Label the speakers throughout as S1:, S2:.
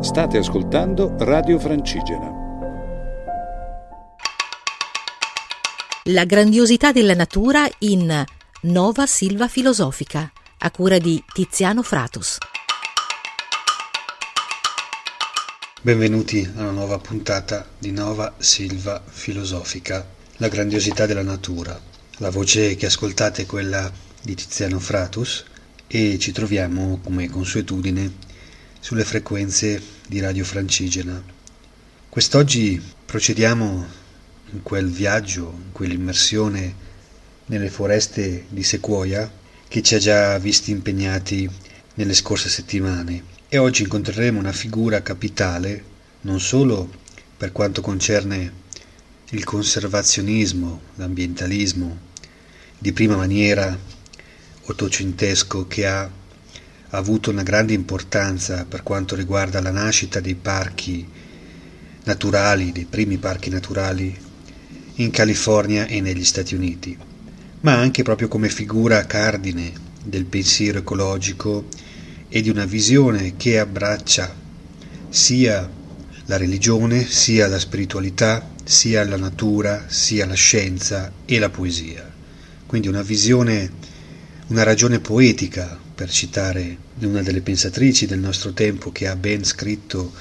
S1: State ascoltando Radio Francigena.
S2: La grandiosità della natura in Nova Silva Filosofica, a cura di Tiziano Fratus.
S3: Benvenuti a una nuova puntata di Nova Silva Filosofica, la grandiosità della natura. La voce che ascoltate è quella di Tiziano Fratus e ci troviamo, come consuetudine, sulle frequenze di Radio Francigena. Quest'oggi procediamo in quel viaggio, in quell'immersione nelle foreste di Sequoia che ci ha già visti impegnati nelle scorse settimane e oggi incontreremo una figura capitale non solo per quanto concerne il conservazionismo, l'ambientalismo di prima maniera ottocentesco che ha avuto una grande importanza per quanto riguarda la nascita dei parchi naturali, dei primi parchi naturali in California e negli Stati Uniti, ma anche proprio come figura cardine del pensiero ecologico e di una visione che abbraccia sia la religione, sia la spiritualità, sia la natura, sia la scienza e la poesia. Quindi una visione, una ragione poetica, per citare una delle pensatrici del nostro tempo che ha ben scritto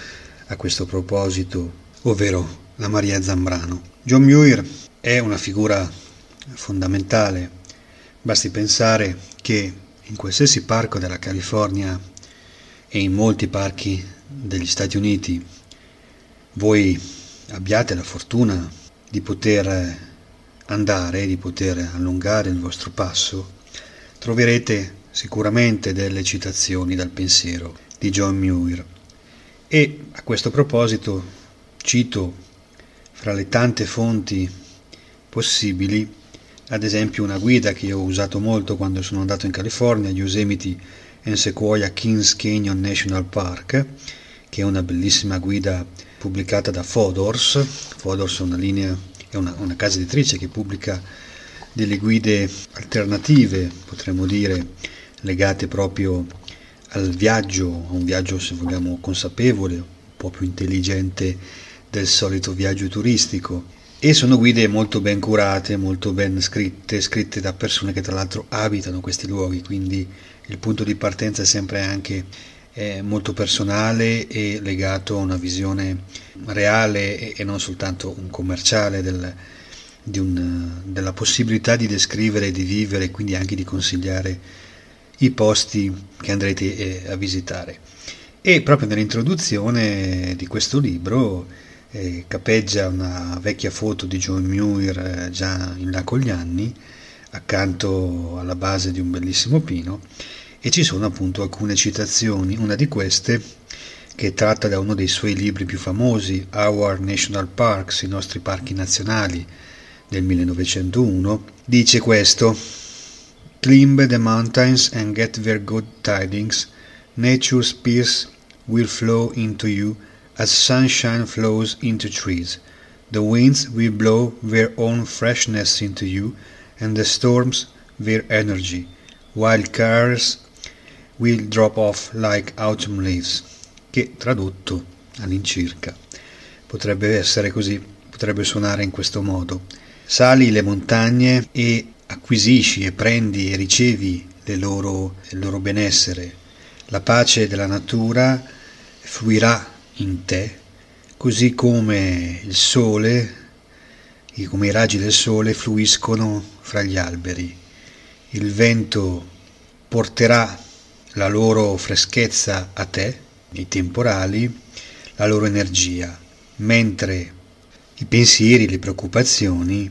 S3: a questo proposito, ovvero la Maria Zambrano. John Muir è una figura fondamentale, basti pensare che in qualsiasi parco della California e in molti parchi degli Stati Uniti voi abbiate la fortuna di poter andare, di poter allungare il vostro passo, troverete sicuramente delle citazioni dal pensiero di John Muir. E a questo proposito cito fra le tante fonti possibili ad esempio una guida che ho usato molto quando sono andato in California, Yosemite and Sequoia Kings Canyon National Park, che è una bellissima guida pubblicata da Fodors. Fodors è una linea, è una, una casa editrice che pubblica delle guide alternative, potremmo dire, legate proprio al viaggio, a un viaggio se vogliamo consapevole, un po' più intelligente del solito viaggio turistico. E sono guide molto ben curate, molto ben scritte, scritte da persone che tra l'altro abitano questi luoghi, quindi il punto di partenza è sempre anche eh, molto personale e legato a una visione reale e, e non soltanto un commerciale del, un, della possibilità di descrivere, di vivere e quindi anche di consigliare i posti che andrete eh, a visitare. E proprio nell'introduzione di questo libro eh, capeggia una vecchia foto di John Muir eh, già in là con gli anni, accanto alla base di un bellissimo pino, e ci sono appunto alcune citazioni. Una di queste, che è tratta da uno dei suoi libri più famosi, Our National Parks, i nostri parchi nazionali, del 1901, dice questo: Climb the mountains and get their good tidings. Nature's peace will flow into you as sunshine flows into trees. The winds will blow their own freshness into you, and the storms their energy, while cares will drop off like autumn leaves, che tradotto all'incirca potrebbe essere così, potrebbe suonare in questo modo. Sali le montagne e acquisisci e prendi e ricevi loro, il loro benessere. La pace della natura fluirà in te, così come il sole, come i raggi del sole fluiscono fra gli alberi. Il vento porterà la loro freschezza a te, i temporali, la loro energia, mentre i pensieri, le preoccupazioni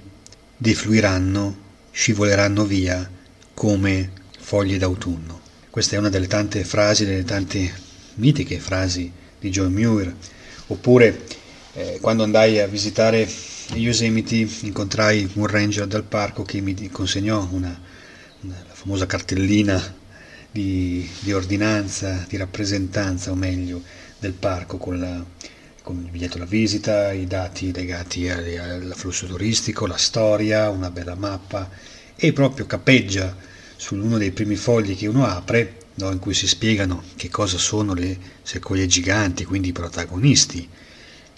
S3: defluiranno, scivoleranno via come foglie d'autunno. Questa è una delle tante frasi, delle tante mitiche frasi di John Muir, oppure eh, quando andai a visitare Yosemite incontrai un ranger del parco che mi consegnò una, una la famosa cartellina di, di, ordinanza, di rappresentanza o meglio del parco con, la, con il biglietto da visita, i dati legati all'afflusso turistico, la storia, una bella mappa e proprio capeggia su uno dei primi fogli che uno apre no? in cui si spiegano che cosa sono le sequoie giganti, quindi i protagonisti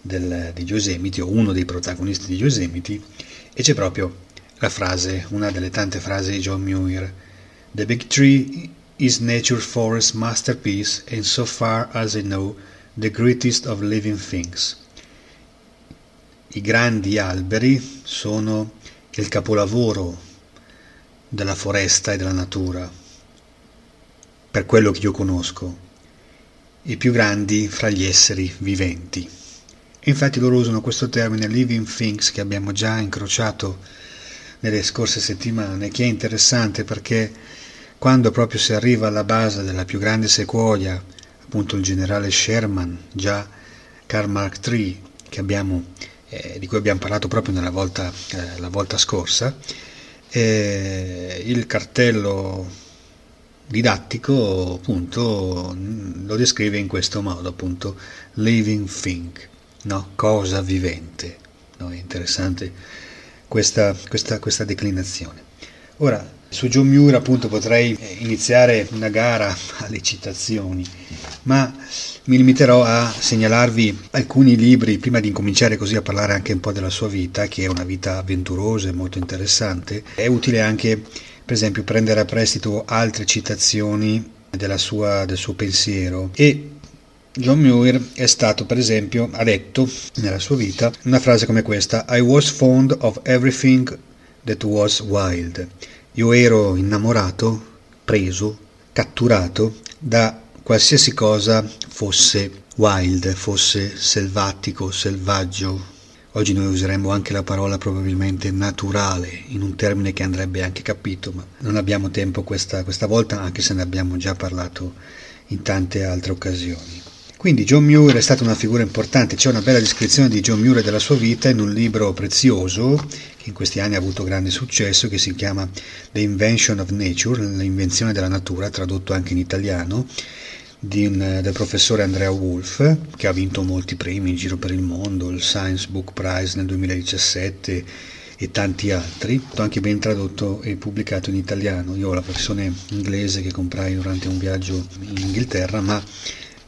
S3: del, degli Yosemiti o uno dei protagonisti degli Yosemiti e c'è proprio la frase, una delle tante frasi di John Muir, The big tree is nature's forest masterpiece and so far as I know the greatest of living things. I grandi alberi sono il capolavoro della foresta e della natura, per quello che io conosco, i più grandi fra gli esseri viventi. Infatti loro usano questo termine living things che abbiamo già incrociato nelle scorse settimane, che è interessante perché quando proprio si arriva alla base della più grande sequoia, appunto il generale Sherman, già Karl Mark III, abbiamo, eh, di cui abbiamo parlato proprio nella volta, eh, la volta scorsa, eh, il cartello didattico appunto lo descrive in questo modo appunto living thing no? cosa vivente no? è interessante questa, questa, questa declinazione ora su John Muir appunto potrei iniziare una gara alle citazioni ma mi limiterò a segnalarvi alcuni libri prima di incominciare così a parlare anche un po' della sua vita che è una vita avventurosa e molto interessante è utile anche per esempio prendere a prestito altre citazioni sua, del suo pensiero e John Muir è stato, per esempio, ha detto nella sua vita una frase come questa: I was fond of everything that was wild. Io ero innamorato, preso, catturato da qualsiasi cosa fosse wild, fosse selvatico, selvaggio, Oggi noi useremmo anche la parola probabilmente naturale, in un termine che andrebbe anche capito, ma non abbiamo tempo questa, questa volta, anche se ne abbiamo già parlato in tante altre occasioni. Quindi John Muir è stata una figura importante, c'è una bella descrizione di John Muir e della sua vita in un libro prezioso che in questi anni ha avuto grande successo, che si chiama The Invention of Nature, l'invenzione della natura, tradotto anche in italiano, un, del professore Andrea Wolf, che ha vinto molti premi in giro per il mondo, il Science Book Prize nel 2017 e tanti altri, anche ben tradotto e pubblicato in italiano. Io ho la versione inglese che comprai durante un viaggio in Inghilterra, ma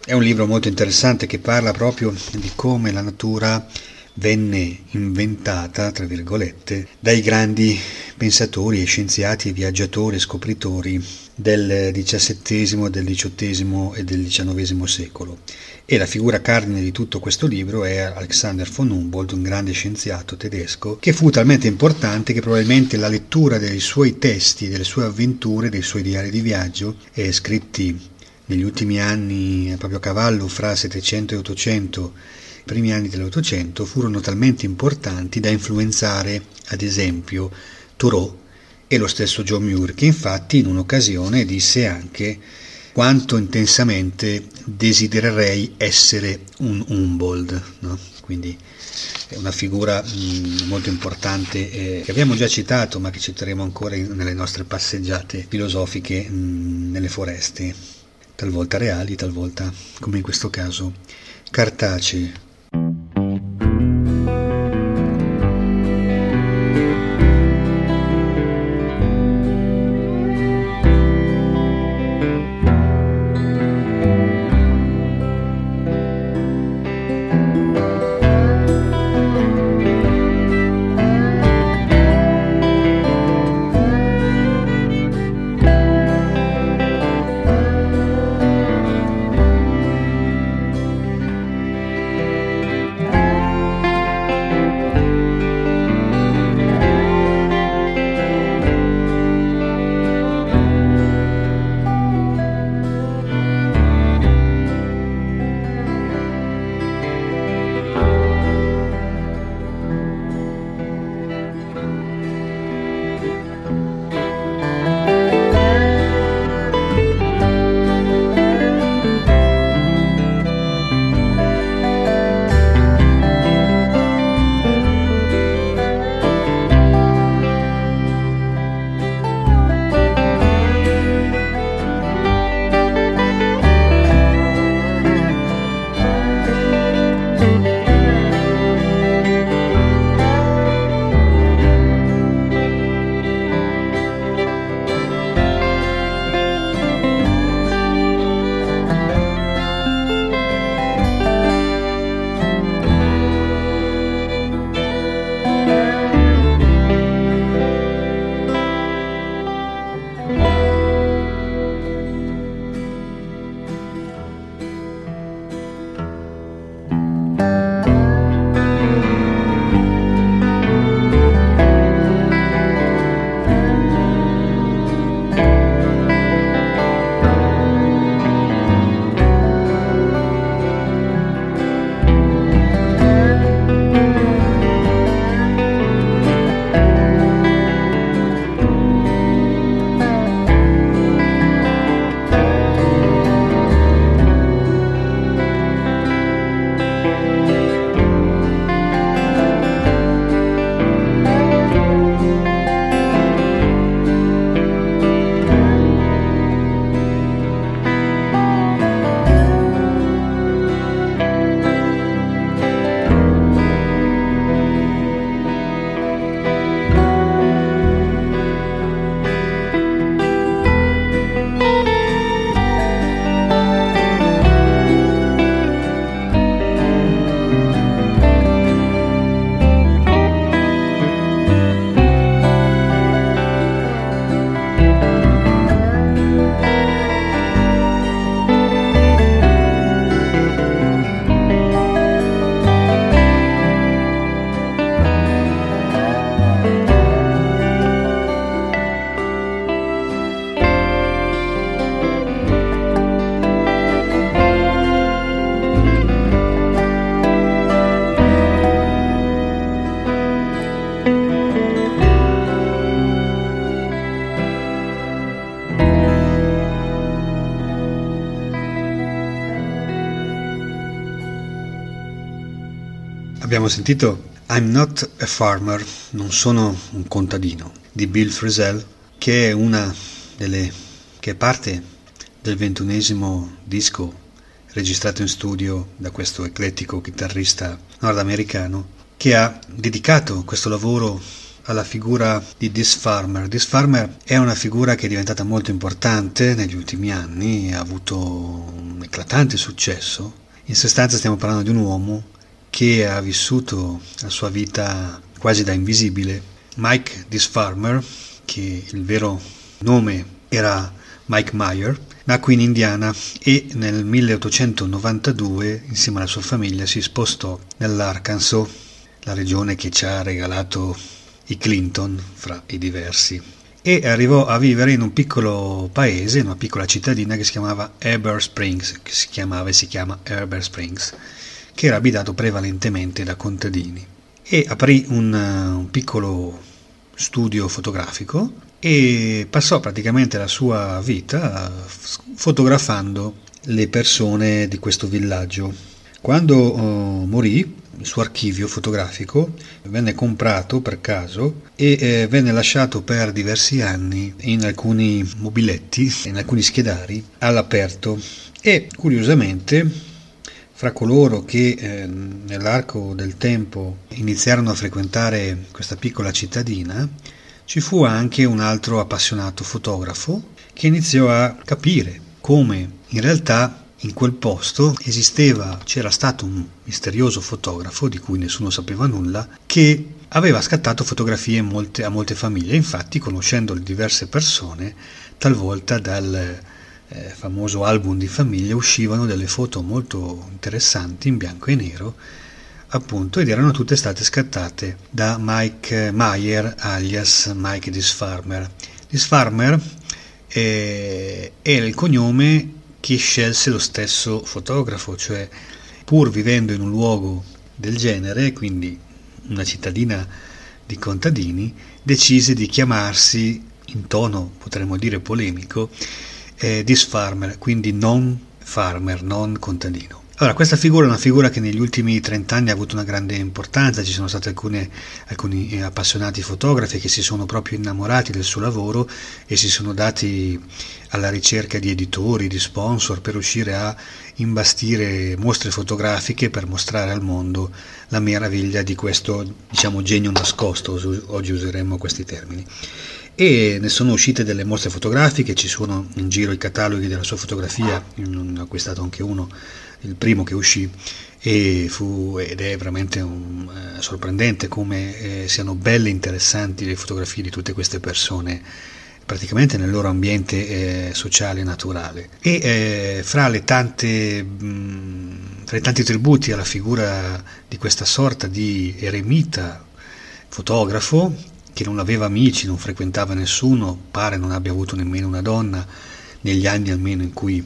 S3: è un libro molto interessante che parla proprio di come la natura venne inventata, tra virgolette, dai grandi pensatori e scienziati viaggiatori e scopritori del XVII, del XVIII e del XIX secolo. E la figura cardine di tutto questo libro è Alexander von Humboldt, un grande scienziato tedesco, che fu talmente importante che probabilmente la lettura dei suoi testi, delle sue avventure, dei suoi diari di viaggio, scritti negli ultimi anni, proprio a cavallo fra 700 e 800, i primi anni dell'Ottocento, furono talmente importanti da influenzare, ad esempio, Thoreau e lo stesso John Muir, che infatti in un'occasione disse anche quanto intensamente desidererei essere un Humboldt, no? quindi è una figura mh, molto importante eh, che abbiamo già citato ma che citeremo ancora in, nelle nostre passeggiate filosofiche mh, nelle foreste, talvolta reali, talvolta come in questo caso cartacee. Abbiamo sentito I'm Not a Farmer, non sono un contadino, di Bill Frisell, che è una delle che è parte del ventunesimo disco registrato in studio da questo eclettico chitarrista nordamericano che ha dedicato questo lavoro alla figura di This Farmer. This Farmer è una figura che è diventata molto importante negli ultimi anni, ha avuto un eclatante successo. In sostanza stiamo parlando di un uomo che ha vissuto la sua vita quasi da invisibile. Mike This Farmer, che il vero nome era Mike Meyer, nacque in Indiana e nel 1892 insieme alla sua famiglia si spostò nell'Arkansas, la regione che ci ha regalato i Clinton fra i diversi e arrivò a vivere in un piccolo paese, in una piccola cittadina che si chiamava Heber Springs, che si chiamava e si chiama Heber Springs, che era abitato prevalentemente da contadini. E aprì un, un piccolo studio fotografico e passò praticamente la sua vita fotografando le persone di questo villaggio. Quando uh, morì, il suo archivio fotografico venne comprato per caso e eh, venne lasciato per diversi anni in alcuni mobiletti, in alcuni schedari all'aperto e curiosamente fra coloro che eh, nell'arco del tempo iniziarono a frequentare questa piccola cittadina ci fu anche un altro appassionato fotografo che iniziò a capire come in realtà in quel posto esisteva, c'era stato un misterioso fotografo di cui nessuno sapeva nulla, che aveva scattato fotografie molte, a molte famiglie. Infatti, conoscendo le diverse persone, talvolta dal eh, famoso album di famiglia uscivano delle foto molto interessanti in bianco e nero, appunto, ed erano tutte state scattate da Mike Meyer alias Mike Disfarmer. Disfarmer eh, era il cognome chi scelse lo stesso fotografo, cioè pur vivendo in un luogo del genere, quindi una cittadina di contadini, decise di chiamarsi, in tono potremmo dire polemico, eh, this farmer, quindi non farmer, non contadino. Allora, questa figura è una figura che negli ultimi 30 anni ha avuto una grande importanza, ci sono stati alcune, alcuni eh, appassionati fotografi che si sono proprio innamorati del suo lavoro e si sono dati alla ricerca di editori, di sponsor per riuscire a imbastire mostre fotografiche per mostrare al mondo la meraviglia di questo diciamo genio nascosto, oggi useremmo questi termini. E ne sono uscite delle mostre fotografiche, ci sono in giro i cataloghi della sua fotografia, ne ho acquistato anche uno il primo che uscì fu, ed è veramente un, eh, sorprendente come eh, siano belle e interessanti le fotografie di tutte queste persone praticamente nel loro ambiente eh, sociale e naturale e eh, fra, tante, mh, fra i tanti tributi alla figura di questa sorta di eremita fotografo che non aveva amici, non frequentava nessuno, pare non abbia avuto nemmeno una donna negli anni almeno in cui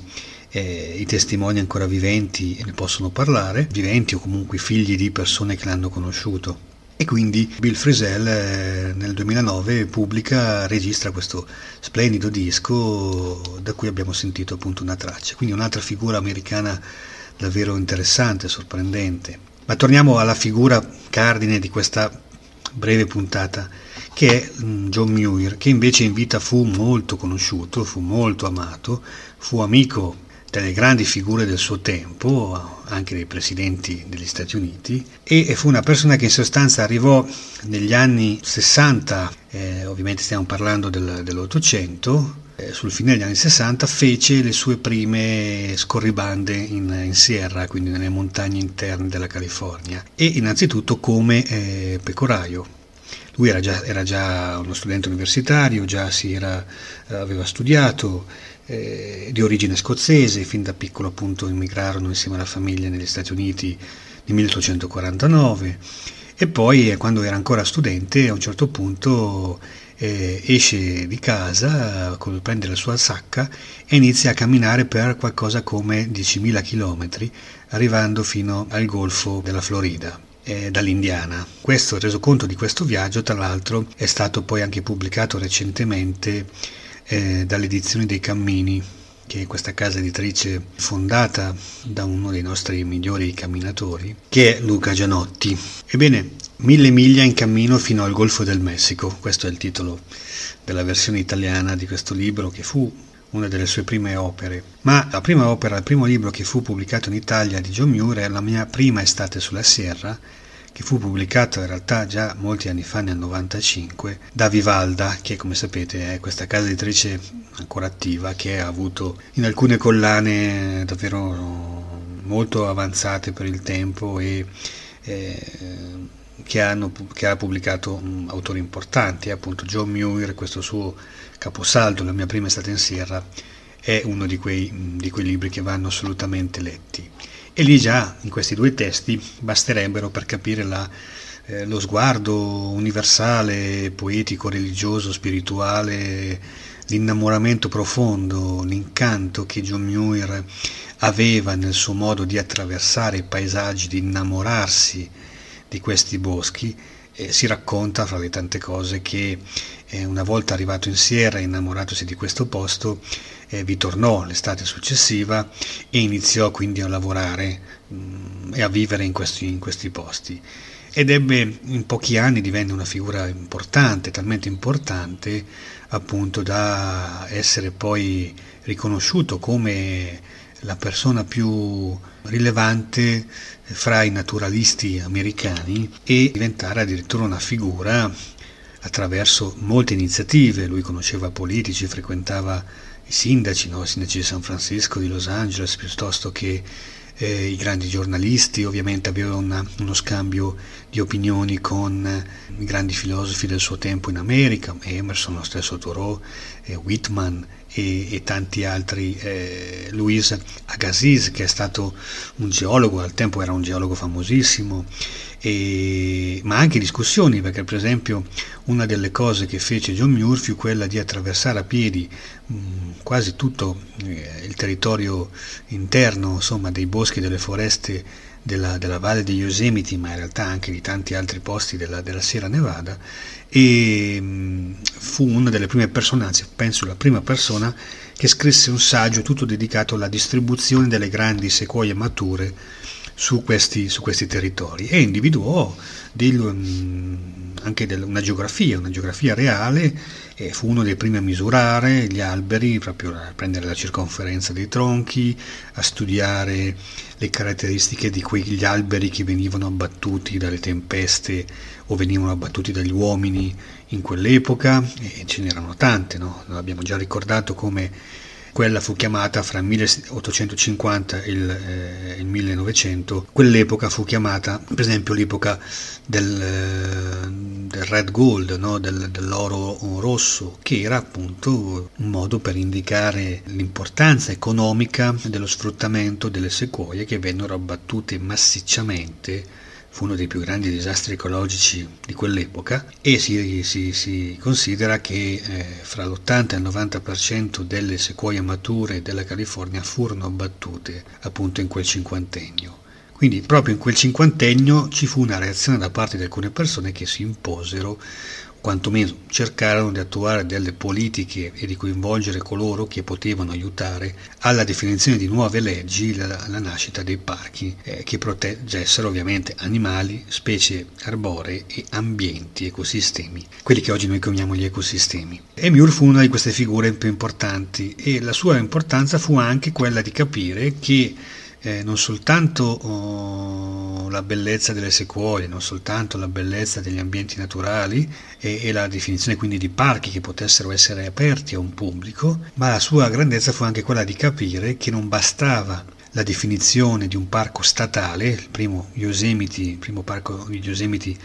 S3: eh, i testimoni ancora viventi ne possono parlare, viventi o comunque figli di persone che l'hanno conosciuto. E quindi Bill Frisell eh, nel 2009 pubblica, registra questo splendido disco da cui abbiamo sentito appunto una traccia. Quindi un'altra figura americana davvero interessante, sorprendente. Ma torniamo alla figura cardine di questa breve puntata che è mm, John Muir, che invece in vita fu molto conosciuto, fu molto amato, fu amico delle grandi figure del suo tempo, anche dei presidenti degli Stati Uniti, e fu una persona che in sostanza arrivò negli anni 60, eh, ovviamente stiamo parlando del, dell'Ottocento, eh, sul fine degli anni 60 fece le sue prime scorribande in, in, Sierra, quindi nelle montagne interne della California, e innanzitutto come eh, pecoraio. Lui era già, era già, uno studente universitario, già era, aveva studiato, eh, di origine scozzese, fin da piccolo appunto immigrarono insieme alla famiglia negli Stati Uniti nel 1849 e poi eh, quando era ancora studente a un certo punto eh, esce di casa, prende la sua sacca e inizia a camminare per qualcosa come 10.000 km, arrivando fino al golfo della Florida eh, dall'Indiana. Questo reso conto di questo viaggio, tra l'altro, è stato poi anche pubblicato recentemente eh, dalle edizioni dei Cammini, che è questa casa editrice fondata da uno dei nostri migliori camminatori, che è Luca Gianotti. Ebbene, Mille miglia in cammino fino al Golfo del Messico, questo è il titolo della versione italiana di questo libro che fu una delle sue prime opere. Ma la prima opera, il primo libro che fu pubblicato in Italia di John Muir è La mia prima estate sulla Sierra, che fu pubblicato in realtà già molti anni fa, nel 95, da Vivalda, che come sapete è questa casa editrice ancora attiva, che ha avuto in alcune collane davvero molto avanzate per il tempo e eh, che, hanno, che, ha pubblicato um, autori importanti, appunto John Muir, questo suo caposaldo, La mia prima estate in Sierra, è uno di quei, di quei libri che vanno assolutamente letti. E lì già in questi due testi basterebbero per capire la, eh, lo sguardo universale, poetico, religioso, spirituale, l'innamoramento profondo, l'incanto che John Muir aveva nel suo modo di attraversare i paesaggi, di innamorarsi di questi boschi. Eh, si racconta fra le tante cose che eh, una volta arrivato in Sierra, innamoratosi di questo posto, eh, vi tornò l'estate successiva e iniziò quindi a lavorare mh, mm, e a vivere in questi, in questi posti. Ed ebbe in pochi anni divenne una figura importante, talmente importante appunto da essere poi riconosciuto come la persona più rilevante fra i naturalisti americani e diventare addirittura una figura attraverso molte iniziative. Lui conosceva politici, frequentava i sindaci, no? i sindaci di San Francisco, di Los Angeles, piuttosto che eh, i grandi giornalisti, ovviamente aveva una, uno scambio di opinioni con i grandi filosofi del suo tempo in America, Emerson, lo stesso Thoreau, eh, Whitman e, e, tanti altri, eh, Louis Agassiz che è stato un geologo, al tempo era un geologo famosissimo, e, ma anche discussioni, perché per esempio una delle cose che fece John Muir fu quella di attraversare a piedi mh, quasi tutto eh, il territorio interno insomma, dei boschi e delle foreste della, della, valle di Yosemite, ma in realtà anche di tanti altri posti della, della Sierra Nevada, e mh, fu una delle prime persone, anzi penso la prima persona, che scrisse un saggio tutto dedicato alla distribuzione delle grandi sequoie mature su questi, su questi territori e individuò del, mm, anche del, una geografia, una geografia reale e fu uno dei primi a misurare gli alberi, proprio a prendere la circonferenza dei tronchi, a studiare le caratteristiche di quegli alberi che venivano abbattuti dalle tempeste o venivano abbattuti dagli uomini in quell'epoca e ce n'erano tante, no? abbiamo già ricordato come quella fu chiamata fra il 1850 e il, eh, il 1900, quell'epoca fu chiamata per esempio l'epoca del, eh, del red gold, no? del, dell'oro rosso, che era appunto un modo per indicare l'importanza economica dello sfruttamento delle sequoie che vennero abbattute massicciamente fu uno dei più grandi disastri ecologici di quell'epoca e si, si, si considera che eh, fra l'80 e il 90% delle sequoie mature della California furono abbattute appunto in quel cinquantennio. Quindi proprio in quel cinquantennio ci fu una reazione da parte di alcune persone che si imposero quantomeno cercarono di attuare delle politiche e di coinvolgere coloro che potevano aiutare alla definizione di nuove leggi, alla nascita dei parchi eh, che proteggessero ovviamente animali, specie arboree e ambienti, ecosistemi, quelli che oggi noi chiamiamo gli ecosistemi. E Muir fu una di queste figure più importanti e la sua importanza fu anche quella di capire che eh, non soltanto oh, la bellezza delle sequoie, non soltanto la bellezza degli ambienti naturali e, e, la definizione quindi di parchi che potessero essere aperti a un pubblico, ma la sua grandezza fu anche quella di capire che non bastava la definizione di un parco statale, il primo Yosemite, il primo parco di Yosemite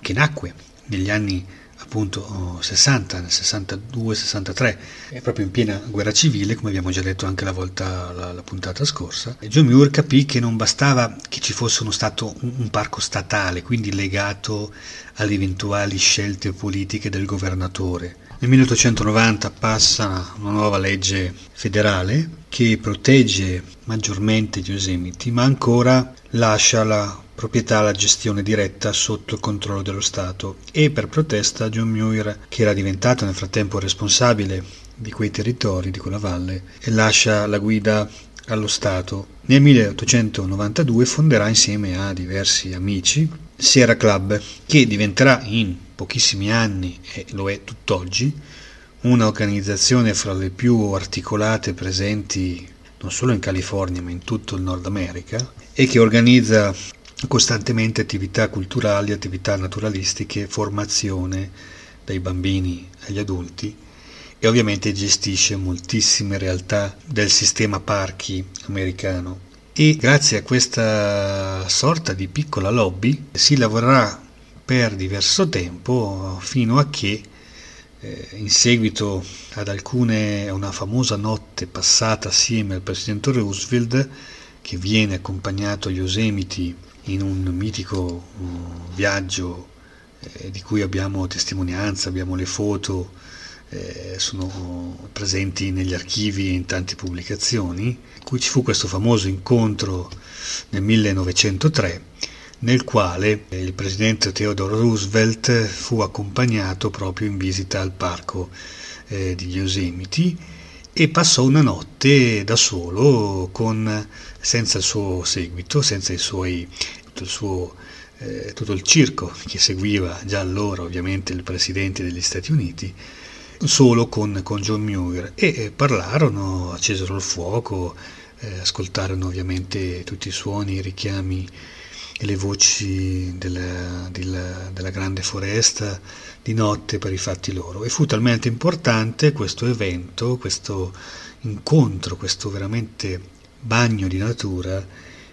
S3: che nacque negli anni appunto 60, nel 62-63, è proprio in piena guerra civile, come abbiamo già detto anche la volta la, la puntata scorsa. John Muir capì che non bastava che ci fosse uno stato, un, un parco statale, quindi legato alle eventuali scelte politiche del governatore. Nel 1890 passa una nuova legge federale che protegge maggiormente Yosemite, ma ancora lascia la proprietà alla gestione diretta sotto il controllo dello Stato e per protesta John Muir, che era diventato nel frattempo responsabile di quei territori, di quella valle, e lascia la guida allo Stato. Nel 1892 fonderà insieme a diversi amici Sierra Club, che diventerà in pochissimi anni, e lo è tutt'oggi, un'organizzazione fra le più articolate presenti non solo in California ma in tutto il Nord America e che organizza costantemente attività culturali, attività naturalistiche, formazione dai bambini agli adulti e ovviamente gestisce moltissime realtà del sistema parchi americano. E grazie a questa sorta di piccola lobby si lavorerà per diverso tempo fino a che eh, in seguito ad alcune, una famosa notte passata assieme al presidente Roosevelt che viene accompagnato agli Yosemiti in un mitico uh, viaggio eh, di cui abbiamo testimonianza, abbiamo le foto, eh, sono presenti negli archivi e in tante pubblicazioni, in cui ci fu questo famoso incontro nel 1903 nel quale il presidente Theodore Roosevelt fu accompagnato proprio in visita al parco eh, di Yosemite e passò una notte da solo con, senza il suo seguito, senza suoi, tutto, il suo, eh, tutto il circo che seguiva già allora ovviamente il presidente degli Stati Uniti, solo con, con John Muir. E eh, parlarono, accesero il fuoco, eh, ascoltarono ovviamente tutti i suoni, i richiami e le voci della, della, della, grande foresta di notte per i fatti loro. E fu talmente importante questo evento, questo incontro, questo veramente bagno di natura,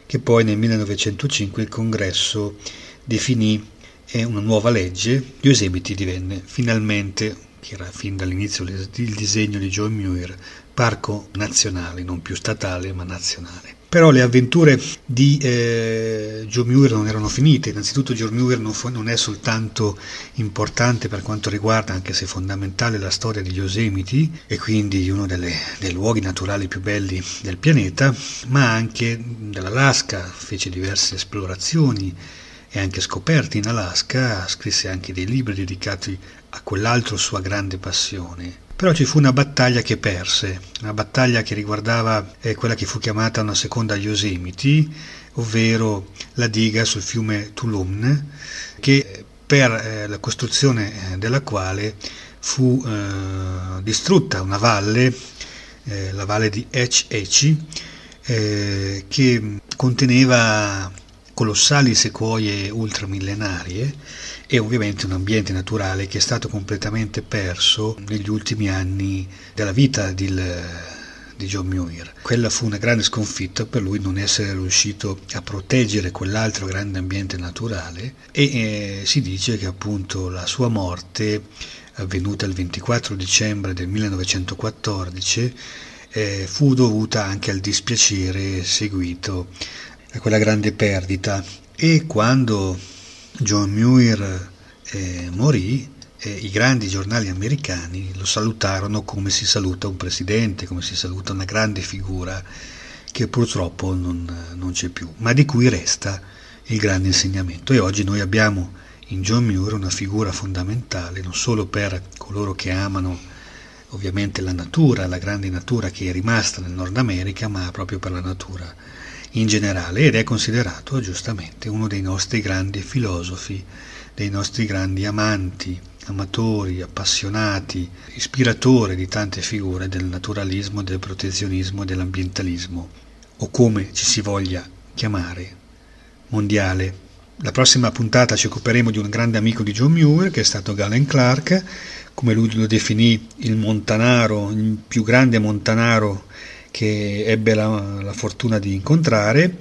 S3: che poi nel 1905 il congresso definì una nuova legge, Yosemite divenne finalmente, che era fin dall'inizio il disegno di John Muir, parco nazionale, non più statale ma nazionale. Però le avventure di eh, Joe Muir non erano finite, innanzitutto Joe Muir non, non, è soltanto importante per quanto riguarda, anche se fondamentale, la storia di Yosemite e quindi uno delle, dei luoghi naturali più belli del pianeta, ma anche dell'Alaska, fece diverse esplorazioni e anche scoperte in Alaska, scrisse anche dei libri dedicati a quell'altro sua grande passione, però ci fu una battaglia che perse, una battaglia che riguardava eh, quella che fu chiamata una seconda Yosemite, ovvero la diga sul fiume Tulum, che per eh, la costruzione eh, della quale fu eh, distrutta una valle, eh, la valle di Ech eh, che conteneva colossali sequoie ultramillenarie e ovviamente un ambiente naturale che è stato completamente perso negli ultimi anni della vita di, di John Muir. Quella fu una grande sconfitta per lui non essere riuscito a proteggere quell'altro grande ambiente naturale e eh, si dice che appunto la sua morte avvenuta il 24 dicembre del 1914 eh, fu dovuta anche al dispiacere seguito a quella grande perdita e quando John Muir eh, morì eh, i grandi giornali americani lo salutarono come si saluta un presidente, come si saluta una grande figura che purtroppo non, non c'è più, ma di cui resta il grande insegnamento. E oggi noi abbiamo in John Muir una figura fondamentale non solo per coloro che amano ovviamente la natura, la grande natura che è rimasta nel Nord America, ma proprio per la natura in generale ed è considerato giustamente uno dei nostri grandi filosofi, dei nostri grandi amanti, amatori, appassionati, ispiratore di tante figure del naturalismo, del protezionismo, dell'ambientalismo, o come ci si voglia chiamare, mondiale. La prossima puntata ci occuperemo di un grande amico di John Muir, che è stato Galen Clark, come lui lo definì il montanaro, il più grande montanaro che ebbe la, la fortuna di incontrare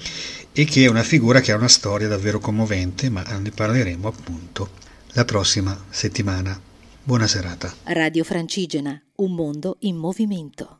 S3: e che è una figura che ha una storia davvero commovente, ma ne parleremo appunto la prossima settimana. Buona serata.
S2: Radio Francigena, un mondo in movimento.